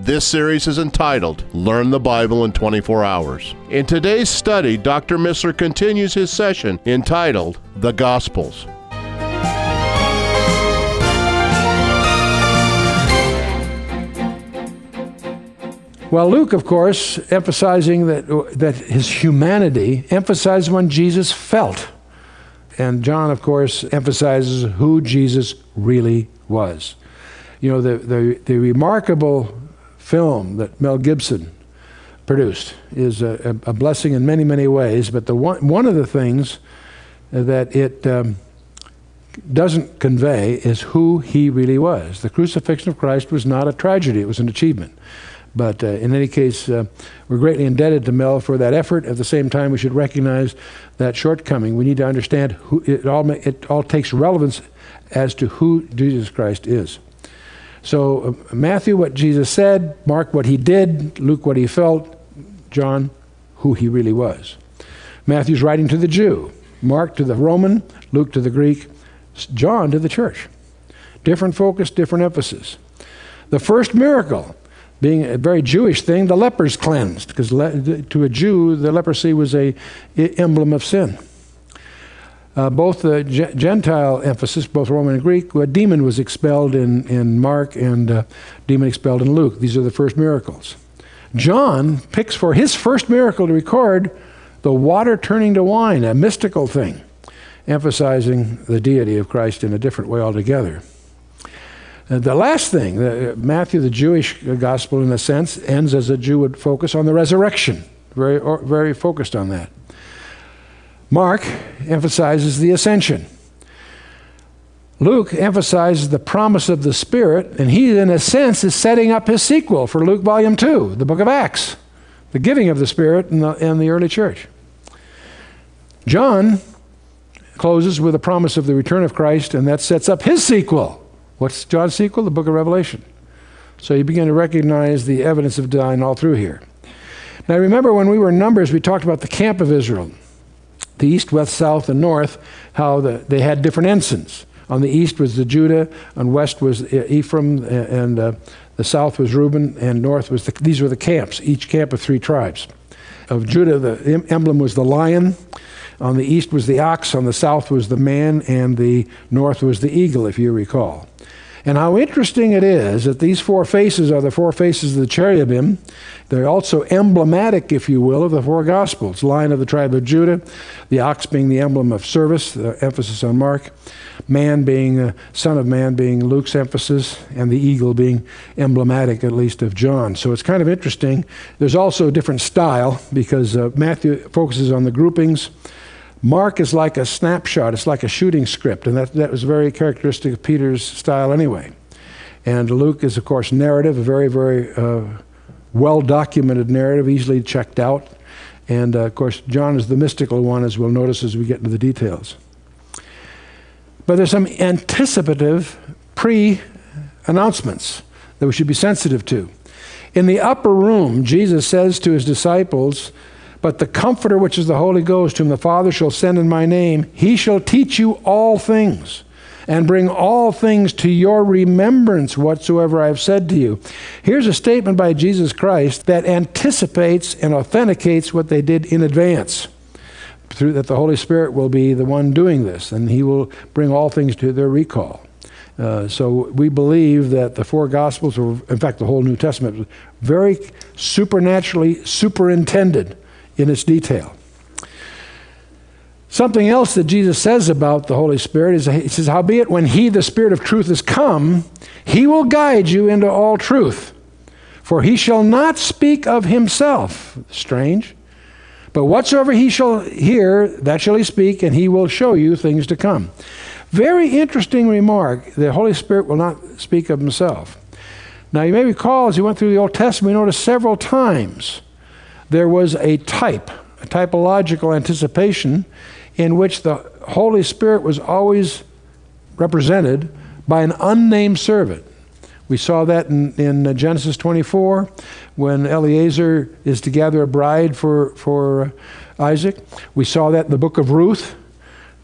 This series is entitled Learn the Bible in 24 Hours. In today's study, Dr. Missler continues his session entitled The Gospels. Well, Luke, of course, emphasizing that, that his humanity, emphasizes when Jesus felt. And John, of course, emphasizes who Jesus really was. You know, the, the, the remarkable film that Mel Gibson produced is a, a, blessing in many, many ways, but the one, one of the things that it um, doesn't convey is who he really was. The crucifixion of Christ was not a tragedy, it was an achievement. But uh, in any case, uh, we're greatly indebted to Mel for that effort. At the same time, we should recognize that shortcoming. We need to understand who it all, it all takes relevance as to who Jesus Christ is. So, uh, Matthew, what Jesus said, Mark, what he did, Luke, what he felt, John, who he really was. Matthew's writing to the Jew, Mark to the Roman, Luke to the Greek, John to the church. Different focus, different emphasis. The first miracle, being a very Jewish thing, the lepers cleansed, because le- to a Jew, the leprosy was a emblem of sin. Uh, both the Gentile emphasis, both Roman and Greek, a demon was expelled in, in Mark and uh, demon expelled in Luke. These are the first miracles. John picks for his first miracle to record the water turning to wine, a mystical thing, emphasizing the deity of Christ in a different way altogether. Uh, the last thing, the, Matthew, the Jewish gospel, in a sense, ends as a Jew would focus on the resurrection, very, or, very focused on that. Mark emphasizes the ascension. Luke emphasizes the promise of the Spirit, and he, in a sense, is setting up his sequel for Luke Volume 2, the book of Acts, the giving of the Spirit in the, in the early church. John closes with a promise of the return of Christ, and that sets up his sequel. What's John's sequel? The book of Revelation. So you begin to recognize the evidence of divine all through here. Now, remember when we were in Numbers, we talked about the camp of Israel the east, west, south, and north, how the, they had different ensigns. On the east was the Judah, on west was Ephraim, and uh, the south was Reuben, and north was the, these were the camps, each camp of three tribes. Of Judah, the emblem was the lion. On the east was the ox, on the south was the man, and the north was the eagle, if you recall. And how interesting it is that these four faces are the four faces of the cherubim. They're also emblematic, if you will, of the four Gospels lion of the tribe of Judah, the ox being the emblem of service, the emphasis on Mark, man being the son of man being Luke's emphasis, and the eagle being emblematic, at least, of John. So it's kind of interesting. There's also a different style because uh, Matthew focuses on the groupings. Mark is like a snapshot, it's like a shooting script, and that, that was very characteristic of Peter's style anyway. And Luke is, of course, narrative, a very, very uh, well documented narrative, easily checked out. And uh, of course, John is the mystical one, as we'll notice as we get into the details. But there's some anticipative pre announcements that we should be sensitive to. In the upper room, Jesus says to his disciples, but the Comforter, which is the Holy Ghost, whom the Father shall send in my name, he shall teach you all things and bring all things to your remembrance whatsoever I have said to you. Here's a statement by Jesus Christ that anticipates and authenticates what they did in advance. Through that the Holy Spirit will be the one doing this, and he will bring all things to their recall. Uh, so we believe that the four Gospels, or in fact the whole New Testament, very supernaturally superintended in its detail. Something else that Jesus says about the Holy Spirit is He says, Howbeit, when He, the Spirit of truth, is come, He will guide you into all truth. For He shall not speak of Himself. Strange. But whatsoever He shall hear, that shall He speak, and He will show you things to come. Very interesting remark. The Holy Spirit will not speak of Himself. Now, you may recall as you went through the Old Testament, we noticed several times there was a type, a typological anticipation, in which the Holy Spirit was always represented by an unnamed servant. We saw that in, in Genesis 24 when Eliezer is to gather a bride for, for Isaac. We saw that in the book of Ruth,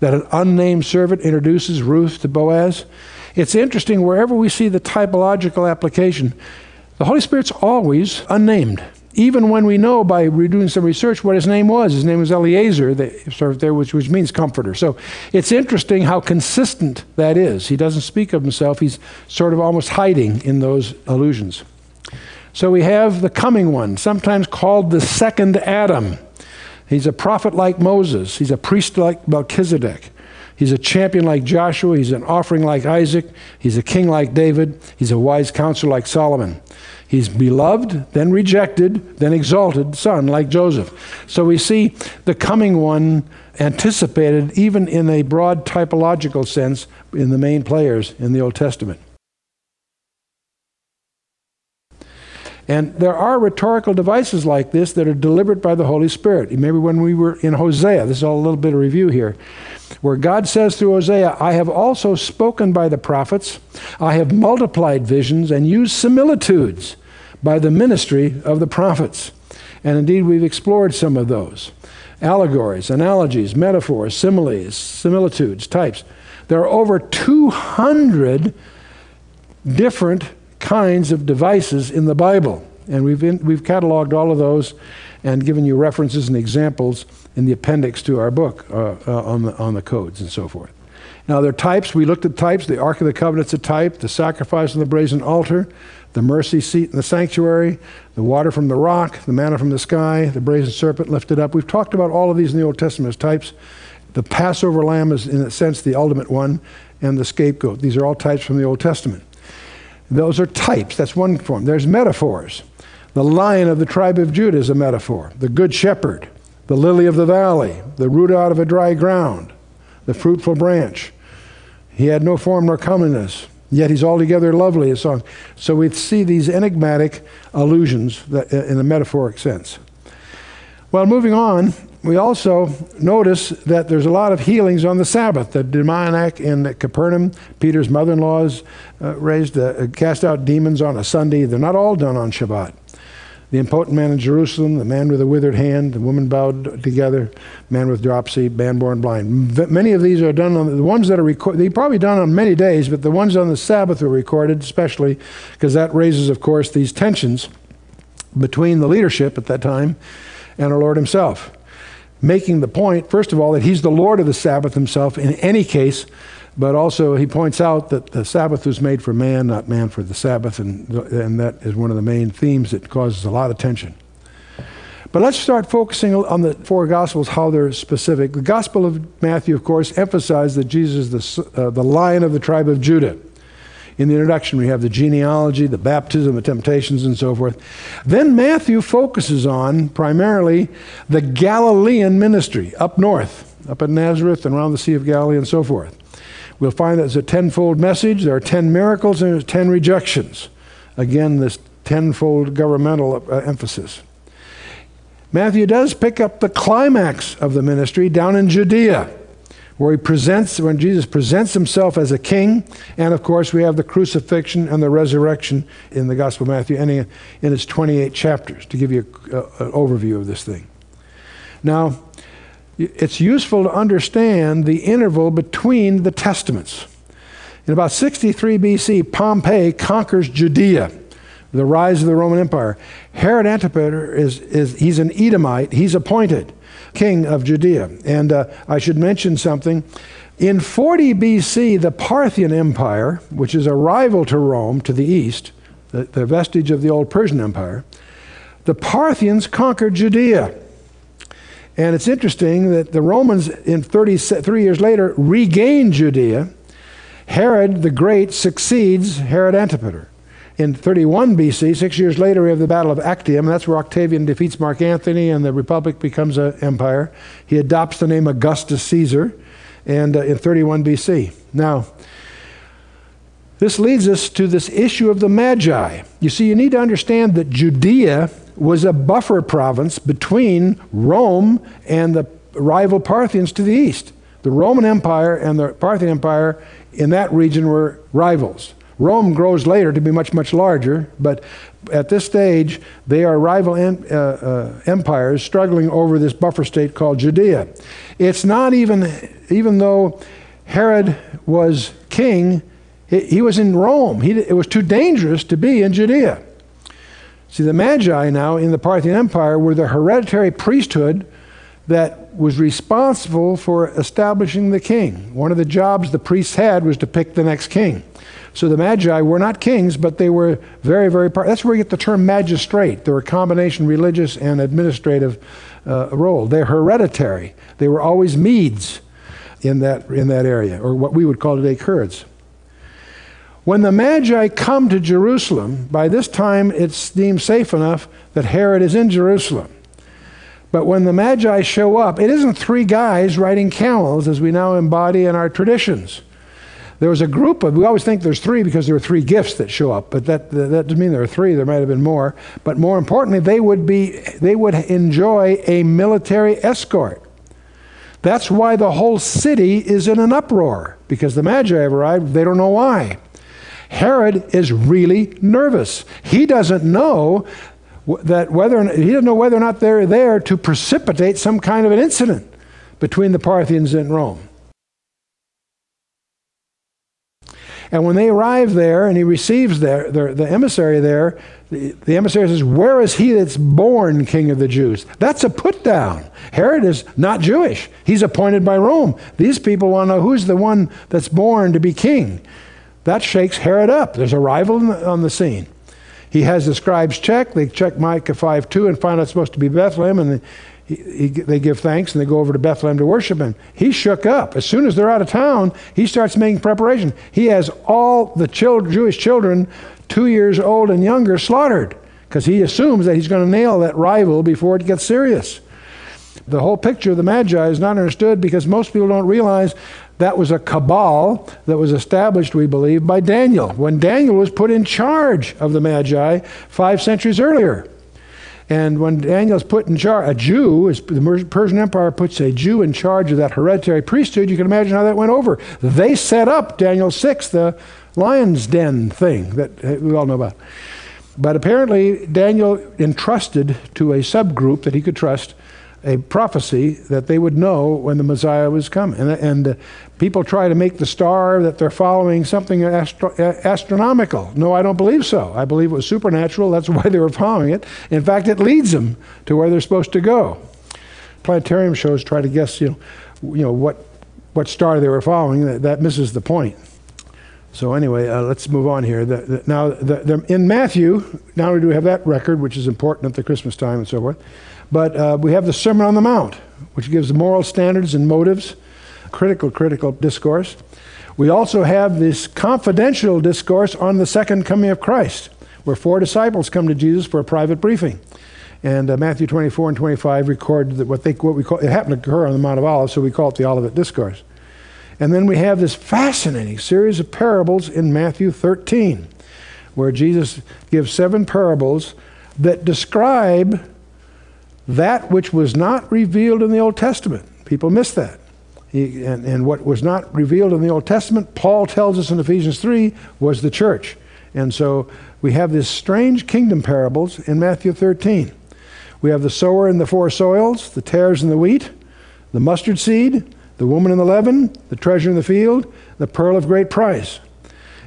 that an unnamed servant introduces Ruth to Boaz. It's interesting, wherever we see the typological application, the Holy Spirit's always unnamed. Even when we know by doing some research what his name was, his name was Eliezer, there, which, which means comforter. So it's interesting how consistent that is. He doesn't speak of himself, he's sort of almost hiding in those allusions. So we have the coming one, sometimes called the second Adam. He's a prophet like Moses, he's a priest like Melchizedek. He's a champion like Joshua. He's an offering like Isaac. He's a king like David. He's a wise counselor like Solomon. He's beloved, then rejected, then exalted son like Joseph. So we see the coming one anticipated even in a broad typological sense in the main players in the Old Testament. And there are rhetorical devices like this that are delivered by the Holy Spirit. Maybe when we were in Hosea, this is all a little bit of review here, where God says through Hosea, I have also spoken by the prophets, I have multiplied visions and used similitudes by the ministry of the prophets. And indeed, we've explored some of those allegories, analogies, metaphors, similes, similitudes, types. There are over 200 different kinds of devices in the Bible. And we've, in, we've cataloged all of those and given you references and examples in the appendix to our book uh, uh, on, the, on the codes and so forth. Now, there are types. We looked at types. The Ark of the Covenant's a type, the sacrifice on the brazen altar, the mercy seat in the sanctuary, the water from the rock, the manna from the sky, the brazen serpent lifted up. We've talked about all of these in the Old Testament as types. The Passover lamb is, in a sense, the ultimate one, and the scapegoat. These are all types from the Old Testament. Those are types. That's one form. There's metaphors. The lion of the tribe of Judah is a metaphor. The good shepherd, the lily of the valley, the root out of a dry ground, the fruitful branch. He had no form nor comeliness, yet he's altogether lovely, a song. So we see these enigmatic allusions that, uh, in a metaphoric sense. Well, moving on, we also notice that there's a lot of healings on the Sabbath. The demoniac in Capernaum, Peter's mother in law uh, raised, uh, cast out demons on a Sunday. They're not all done on Shabbat. The impotent man in Jerusalem, the man with a withered hand, the woman bowed together, man with dropsy, man born blind. Many of these are done on the ones that are recorded. They're probably done on many days, but the ones on the Sabbath were recorded, especially because that raises, of course, these tensions between the leadership at that time and our Lord Himself making the point, first of all, that he's the Lord of the Sabbath himself in any case, but also he points out that the Sabbath was made for man, not man for the Sabbath, and, and that is one of the main themes that causes a lot of tension. But let's start focusing on the four Gospels, how they're specific. The Gospel of Matthew, of course, emphasized that Jesus is the, uh, the lion of the tribe of Judah. In the introduction, we have the genealogy, the baptism, the temptations, and so forth. Then Matthew focuses on primarily the Galilean ministry up north, up at Nazareth and around the Sea of Galilee and so forth. We'll find that it's a tenfold message. There are ten miracles and there's ten rejections. Again, this tenfold governmental uh, emphasis. Matthew does pick up the climax of the ministry down in Judea where he presents, when Jesus presents himself as a king. And of course, we have the crucifixion and the resurrection in the Gospel of Matthew, ending in its 28 chapters, to give you a, a, an overview of this thing. Now, it's useful to understand the interval between the testaments. In about 63 BC, Pompey conquers Judea, the rise of the Roman Empire. Herod Antipater is, is he's an Edomite, he's appointed king of Judea. And uh, I should mention something. In 40 BC, the Parthian Empire, which is a rival to Rome to the east, the, the vestige of the old Persian Empire, the Parthians conquered Judea. And it's interesting that the Romans, in 33 years later, regained Judea. Herod the Great succeeds Herod Antipater in 31 BC, six years later, we have the Battle of Actium. That's where Octavian defeats Mark Antony and the Republic becomes an empire. He adopts the name Augustus Caesar and uh, in 31 BC. Now, This leads us to this issue of the Magi. You see, you need to understand that Judea was a buffer province between Rome and the rival Parthians to the east. The Roman Empire and the Parthian Empire in that region were rivals. Rome grows later to be much, much larger, but at this stage, they are rival uh, uh, empires struggling over this buffer state called Judea. It's not even, even though Herod was king, he, he was in Rome. He, it was too dangerous to be in Judea. See, the Magi now in the Parthian Empire were the hereditary priesthood that was responsible for establishing the king. One of the jobs the priests had was to pick the next king. So the Magi were not kings, but they were very, very. Par- That's where you get the term magistrate. They were a combination religious and administrative uh, role. They're hereditary. They were always Medes in that, in that area, or what we would call today Kurds. When the Magi come to Jerusalem, by this time it's deemed safe enough that Herod is in Jerusalem. But when the Magi show up, it isn't three guys riding camels as we now embody in our traditions. There was a group of, we always think there's three because there are three gifts that show up, but that, that doesn't mean there are three, there might have been more. But more importantly, they would, be, they would enjoy a military escort. That's why the whole city is in an uproar, because the Magi have arrived, they don't know why. Herod is really nervous. He doesn't know that whether he doesn't know whether or not they're there to precipitate some kind of an incident between the Parthians and Rome. And when they arrive there and he receives their, their the emissary there, the, the, emissary says, Where is he that's born king of the Jews? That's a put down. Herod is not Jewish, he's appointed by Rome. These people want to know who's the one that's born to be king. That shakes Herod up. There's a rival on the scene. He has the scribes check. They check Micah 5 2 and find out it's supposed to be Bethlehem, and he, he, they give thanks and they go over to Bethlehem to worship him. He shook up. As soon as they're out of town, he starts making preparation. He has all the children, Jewish children, two years old and younger, slaughtered because he assumes that he's going to nail that rival before it gets serious. The whole picture of the Magi is not understood because most people don't realize that was a cabal that was established, we believe, by Daniel when Daniel was put in charge of the Magi five centuries earlier. And when Daniel's put in charge, a Jew, the Persian Empire puts a Jew in charge of that hereditary priesthood, you can imagine how that went over. They set up Daniel 6, the lion's den thing that uh, we all know about. But apparently, Daniel entrusted to a subgroup that he could trust a prophecy that they would know when the Messiah was coming. And, and uh, people try to make the star that they're following something astro- astronomical. No, I don't believe so. I believe it was supernatural. That's why they were following it. In fact, it leads them to where they're supposed to go. Planetarium shows try to guess, you know, you know what, what star they were following. That, that misses the point. So anyway, uh, let's move on here. The, the, now, the, in Matthew, not only do we have that record, which is important at the Christmas time and so forth, but uh, we have the Sermon on the Mount, which gives moral standards and motives, critical, critical discourse. We also have this confidential discourse on the second coming of Christ, where four disciples come to Jesus for a private briefing. And uh, Matthew 24 and 25 record that what, they, what we call, it happened to occur on the Mount of Olives, so we call it the Olivet Discourse. And then we have this fascinating series of parables in Matthew 13, where Jesus gives seven parables that describe that which was not revealed in the Old Testament. People miss that. He, and, and what was not revealed in the Old Testament, Paul tells us in Ephesians 3, was the church. And so we have these strange kingdom parables in Matthew 13. We have the sower in the four soils, the tares in the wheat, the mustard seed, the woman in the leaven, the treasure in the field, the pearl of great price,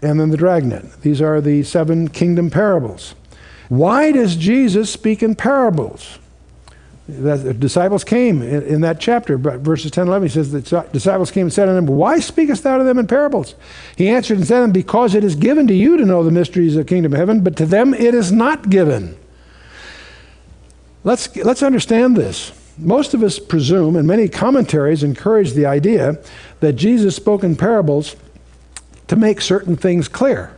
and then the dragnet. These are the seven kingdom parables. Why does Jesus speak in parables? The disciples came in, that chapter, but verses 10 and 11, he says, The disciples came and said unto him, Why speakest thou to them in parables? He answered and said to them, Because it is given to you to know the mysteries of the kingdom of heaven, but to them it is not given. Let's, let's understand this. Most of us presume, and many commentaries encourage the idea, that Jesus spoke in parables to make certain things clear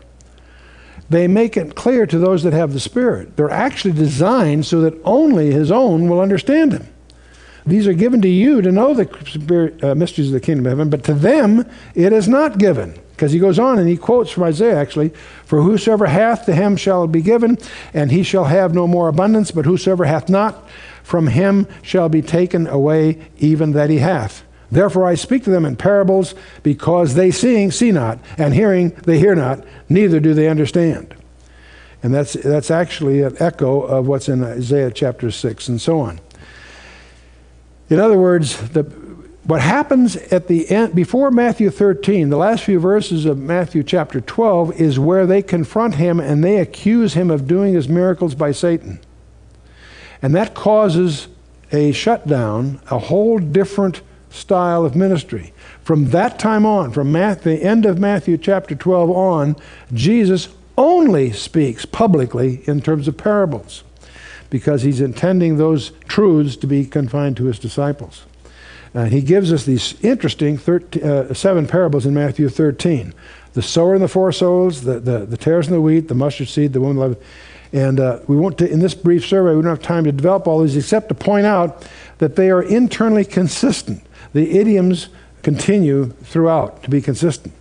they make it clear to those that have the Spirit. They're actually designed so that only His own will understand Him. These are given to you to know the spirit, uh, mysteries of the kingdom of heaven, but to them it is not given. Because he goes on and he quotes from Isaiah actually, For whosoever hath to him shall be given, and he shall have no more abundance, but whosoever hath not, from him shall be taken away even that he hath. Therefore I speak to them in parables, because they seeing see not, and hearing they hear not, neither do they understand. And that's, that's actually an echo of what's in Isaiah chapter 6 and so on. In other words, the, what happens at the end, before Matthew 13, the last few verses of Matthew chapter 12, is where they confront him and they accuse him of doing his miracles by Satan. And that causes a shutdown, a whole different style of ministry. From that time on, from the end of Matthew chapter 12 on, Jesus only speaks publicly in terms of parables because he's intending those truths to be confined to his disciples. And he gives us these interesting 13, uh, seven parables in Matthew 13 the sower and the four souls, the, the, the tares and the wheat, the mustard seed, the woman love. And uh, we won't, in this brief survey, we don't have time to develop all these except to point out that they are internally consistent. The idioms continue throughout to be consistent.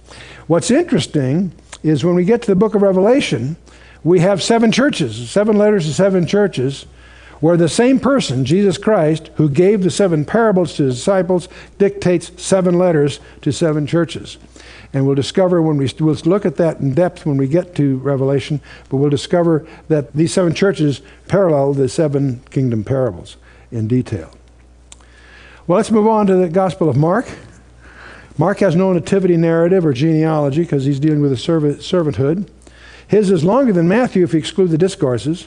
What's interesting is when we get to the book of Revelation, we have seven churches, seven letters to seven churches, where the same person, Jesus Christ, who gave the seven parables to his disciples, dictates seven letters to seven churches. And we'll discover when we we'll look at that in depth when we get to Revelation, but we'll discover that these seven churches parallel the seven kingdom parables in detail. Well, let's move on to the Gospel of Mark. Mark has no nativity narrative or genealogy because he's dealing with a servant, servanthood. His is longer than Matthew if you exclude the discourses.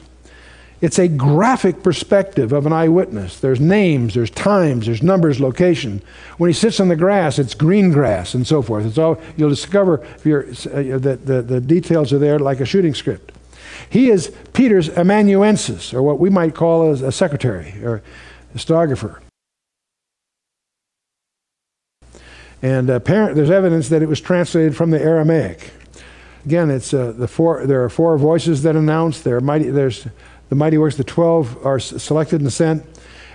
It's a graphic perspective of an eyewitness. There's names, there's times, there's numbers, location. When he sits on the grass, it's green grass and so forth. It's all you'll discover uh, that the, the details are there like a shooting script. He is Peter's amanuensis, or what we might call a, a secretary or a stenographer. And there's evidence that it was translated from the Aramaic. Again, it's uh, the four. There are four voices that announce. There mighty. There's the mighty works. The twelve are selected and sent,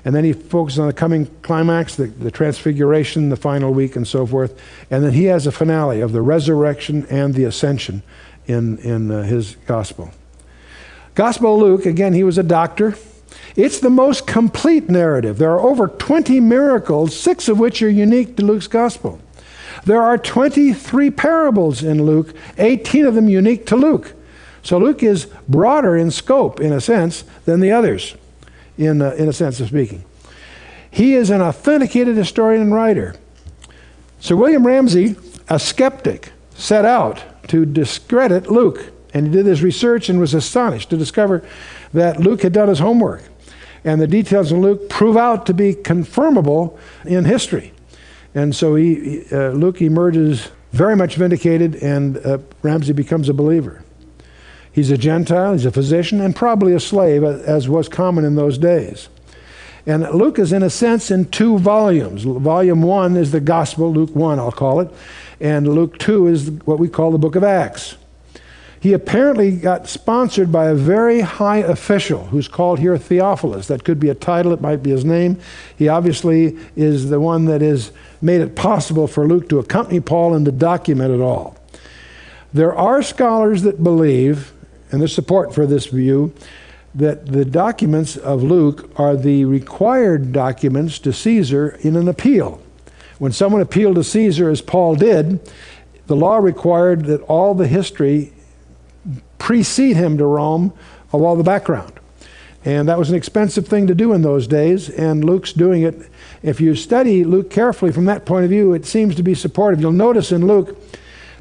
and then he focuses on the coming climax, the, the transfiguration, the final week, and so forth. And then he has a finale of the resurrection and the ascension in in uh, his gospel. Gospel of Luke. Again, he was a doctor. It's the most complete narrative. There are over 20 miracles, six of which are unique to Luke's gospel. There are 23 parables in Luke, 18 of them unique to Luke. So Luke is broader in scope, in a sense, than the others, in, uh, in a sense of speaking. He is an authenticated historian and writer. Sir William Ramsay, a skeptic, set out to discredit Luke. And he did his research and was astonished to discover that Luke had done his homework. And the details in Luke prove out to be confirmable in history. And so he, uh, Luke emerges very much vindicated, and uh, Ramsay becomes a believer. He's a Gentile, he's a physician, and probably a slave, as was common in those days. And Luke is, in a sense, in two volumes. Volume one is the Gospel, Luke 1, I'll call it, and Luke 2 is what we call the book of Acts. He apparently got sponsored by a very high official who's called here Theophilus. That could be a title, it might be his name. He obviously is the one that has made it possible for Luke to accompany Paul and to document it all. There are scholars that believe, and there's support for this view, that the documents of Luke are the required documents to Caesar in an appeal. When someone appealed to Caesar, as Paul did, the law required that all the history precede him to Rome of all the background. And that was an expensive thing to do in those days, and Luke's doing it. If you study Luke carefully from that point of view, it seems to be supportive. You'll notice in Luke,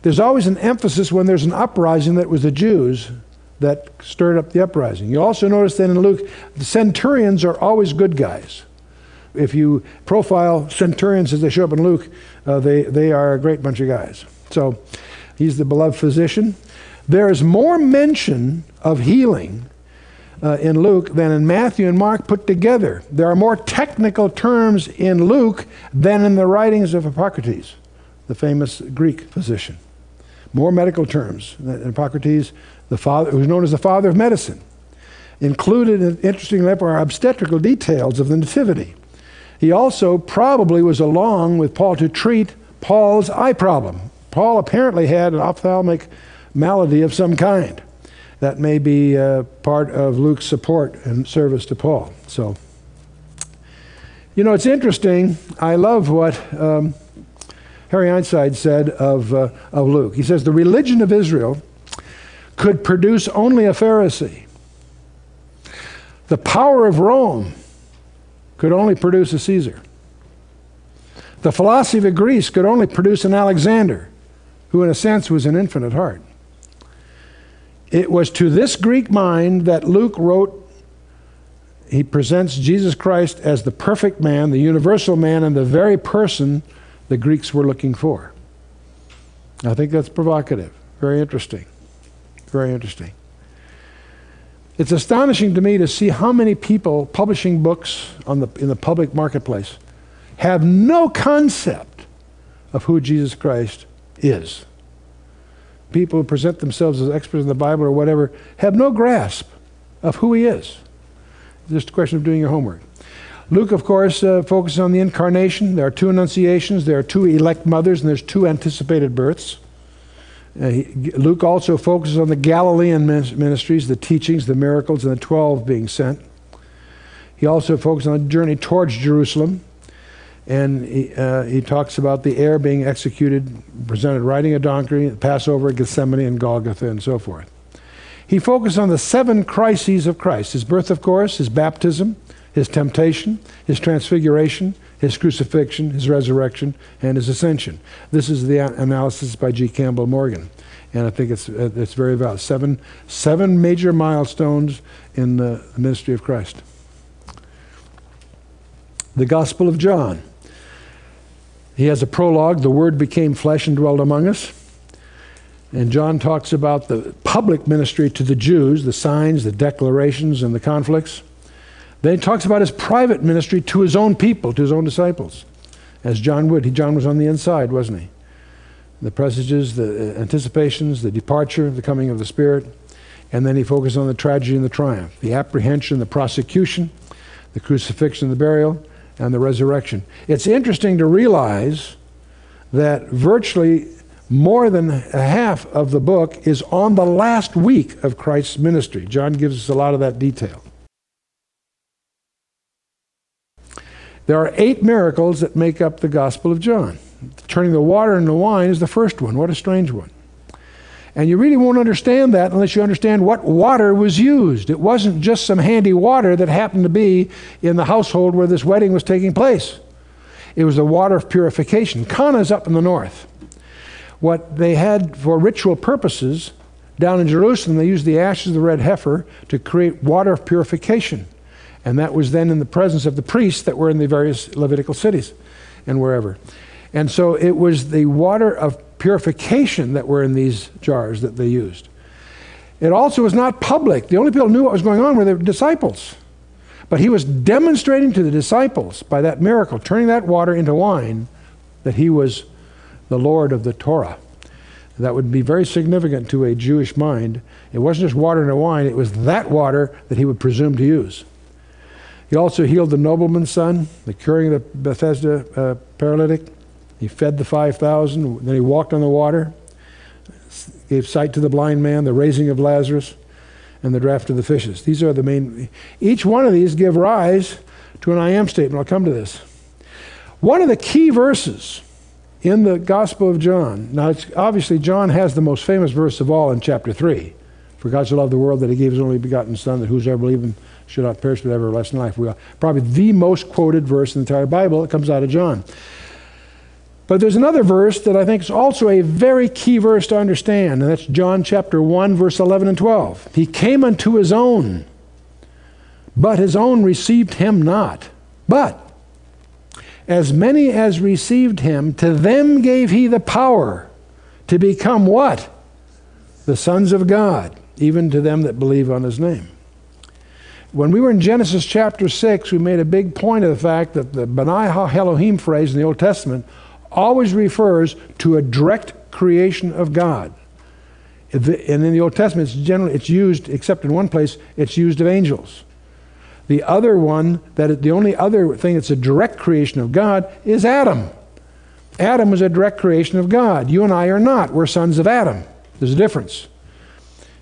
there's always an emphasis when there's an uprising that was the Jews that stirred up the uprising. You also notice that in Luke, the centurions are always good guys. If you profile centurions as they show up in Luke, uh, they, they are a great bunch of guys. So he's the beloved physician. There is more mention of healing uh, in Luke than in Matthew and Mark put together. There are more technical terms in Luke than in the writings of Hippocrates, the famous Greek physician. More medical terms. Hippocrates, the father, who's known as the father of medicine. Included, interestingly, are obstetrical details of the nativity. He also probably was along with Paul to treat Paul's eye problem. Paul apparently had an ophthalmic malady of some kind. That may be uh, part of Luke's support and service to Paul. So, you know, it's interesting. I love what um, Harry Ironside said of, uh, of Luke. He says, The religion of Israel could produce only a Pharisee. The power of Rome could only produce a Caesar. The philosophy of Greece could only produce an Alexander, who, in a sense, was an infant at heart. It was to this Greek mind that Luke wrote, he presents Jesus Christ as the perfect man, the universal man, and the very person the Greeks were looking for. I think that's provocative. Very interesting. Very interesting. It's astonishing to me to see how many people publishing books the, in the public marketplace have no concept of who Jesus Christ is. People who present themselves as experts in the Bible or whatever have no grasp of who he is. It's just a question of doing your homework. Luke, of course, uh, focuses on the incarnation. There are two annunciations, there are two elect mothers, and there's two anticipated births. Uh, he, Luke also focuses on the Galilean ministries, the teachings, the miracles, and the 12 being sent. He also focuses on the journey towards Jerusalem. And he, uh, he talks about the heir being executed, presented riding a donkey, Passover, Gethsemane, and Golgotha, and so forth. He focused on the seven crises of Christ his birth, of course, his baptism, his temptation, his transfiguration, his crucifixion, his resurrection, and his ascension. This is the analysis by G. Campbell Morgan. And I think it's, uh, it's very valid. Seven, seven major milestones in the ministry of Christ. The Gospel of John. He has a prologue The Word became flesh and dwelt among us. And John talks about the public ministry to the Jews, the signs, the declarations, and the conflicts. Then he talks about his private ministry to his own people, to his own disciples, as John would. He, John was on the inside, wasn't he? The presages, the uh, anticipations, the departure, the coming of the Spirit. And then he focused on the tragedy and the triumph, the apprehension, the prosecution, the crucifixion, the burial, and the resurrection. It's interesting to realize that virtually more than half of the book is on the last week of Christ's ministry. John gives us a lot of that detail. There are eight miracles that make up the Gospel of John. Turning the water into wine is the first one. What a strange one. And you really won't understand that unless you understand what water was used. It wasn't just some handy water that happened to be in the household where this wedding was taking place. It was the water of purification. Cana's up in the north. What they had for ritual purposes down in Jerusalem, they used the ashes of the red heifer to create water of purification. And that was then in the presence of the priests that were in the various Levitical cities and wherever. And so it was the water of purification that were in these jars that they used. It also was not public. The only people who knew what was going on were the disciples. But he was demonstrating to the disciples by that miracle, turning that water into wine, that he was the Lord of the Torah. That would be very significant to a Jewish mind. It wasn't just water and wine, it was that water that he would presume to use. He also healed the nobleman's son, the curing of the Bethesda uh, paralytic. He fed the 5,000. Then he walked on the water, gave sight to the blind man, the raising of Lazarus, and the draft of the fishes. These are the main. Each one of these give rise to an I am statement. I'll come to this. One of the key verses in the Gospel of John. Now, obviously, John has the most famous verse of all in chapter 3. For God so loved the world that he gave his only begotten Son, that whosoever believes him should not perish but have everlasting life. We are probably the most quoted verse in the entire Bible. It comes out of John. But there's another verse that I think is also a very key verse to understand, and that's John chapter 1, verse 11 and 12. He came unto his own, but his own received him not. But as many as received him, to them gave he the power to become what? The sons of God, even to them that believe on his name. When we were in Genesis chapter 6, we made a big point of the fact that the Benai Elohim phrase in the Old Testament always refers to a direct creation of God. And in the Old Testament, it's generally it's used, except in one place, it's used of angels. The other one, that the only other thing that's a direct creation of God is Adam. Adam was a direct creation of God. You and I are not. We're sons of Adam. There's a difference.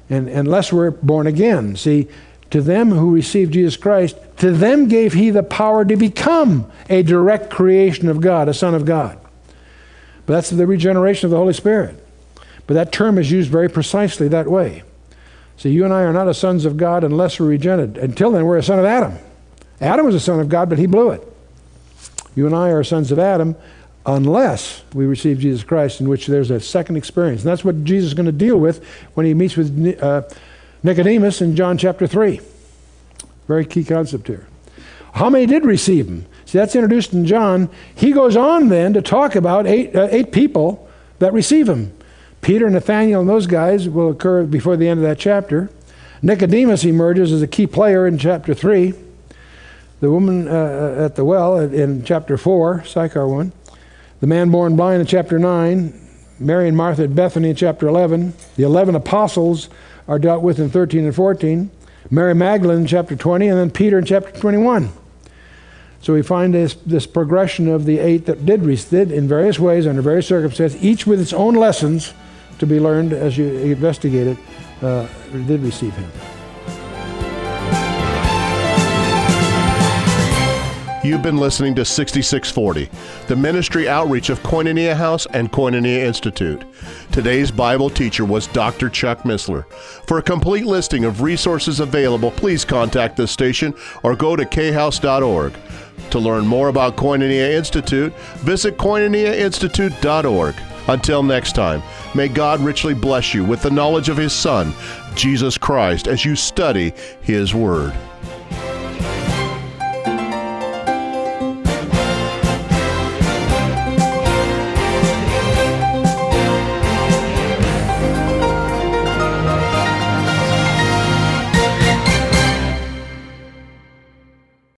And unless we're born again. See, to them who received Jesus Christ, to them gave he the power to become a direct creation of God, a son of God. But that's the regeneration of the Holy Spirit. But that term is used very precisely that way. See, you and I are not a sons of God unless we're regenerated. Until then, we're a son of Adam. Adam was a son of God, but he blew it. You and I are sons of Adam unless we receive Jesus Christ, in which there's a second experience. And that's what Jesus is going to deal with when he meets with uh, Nicodemus in John chapter 3. Very key concept here. How many did receive him? See, that's introduced in John. He goes on then to talk about eight, uh, eight people that receive him. Peter, Nathaniel, and those guys will occur before the end of that chapter. Nicodemus emerges as a key player in chapter 3. The woman uh, at the well in chapter 4, Sychar 1. The man born blind in chapter 9. Mary and Martha at Bethany in chapter 11. The 11 apostles are dealt with in 13 and 14. Mary Magdalene in chapter 20, and then Peter in chapter 21. So we find this, this progression of the eight that did, did in various ways, under various circumstances, each with its own lessons to be learned as you investigate it, uh, did receive him. You've been listening to 6640, the ministry outreach of Koinonia House and Koinonia Institute. Today's Bible teacher was Dr. Chuck Missler. For a complete listing of resources available, please contact this station or go to khouse.org. To learn more about Koinonia Institute, visit koinoniainstitute.org. Until next time, may God richly bless you with the knowledge of His Son, Jesus Christ, as you study His Word.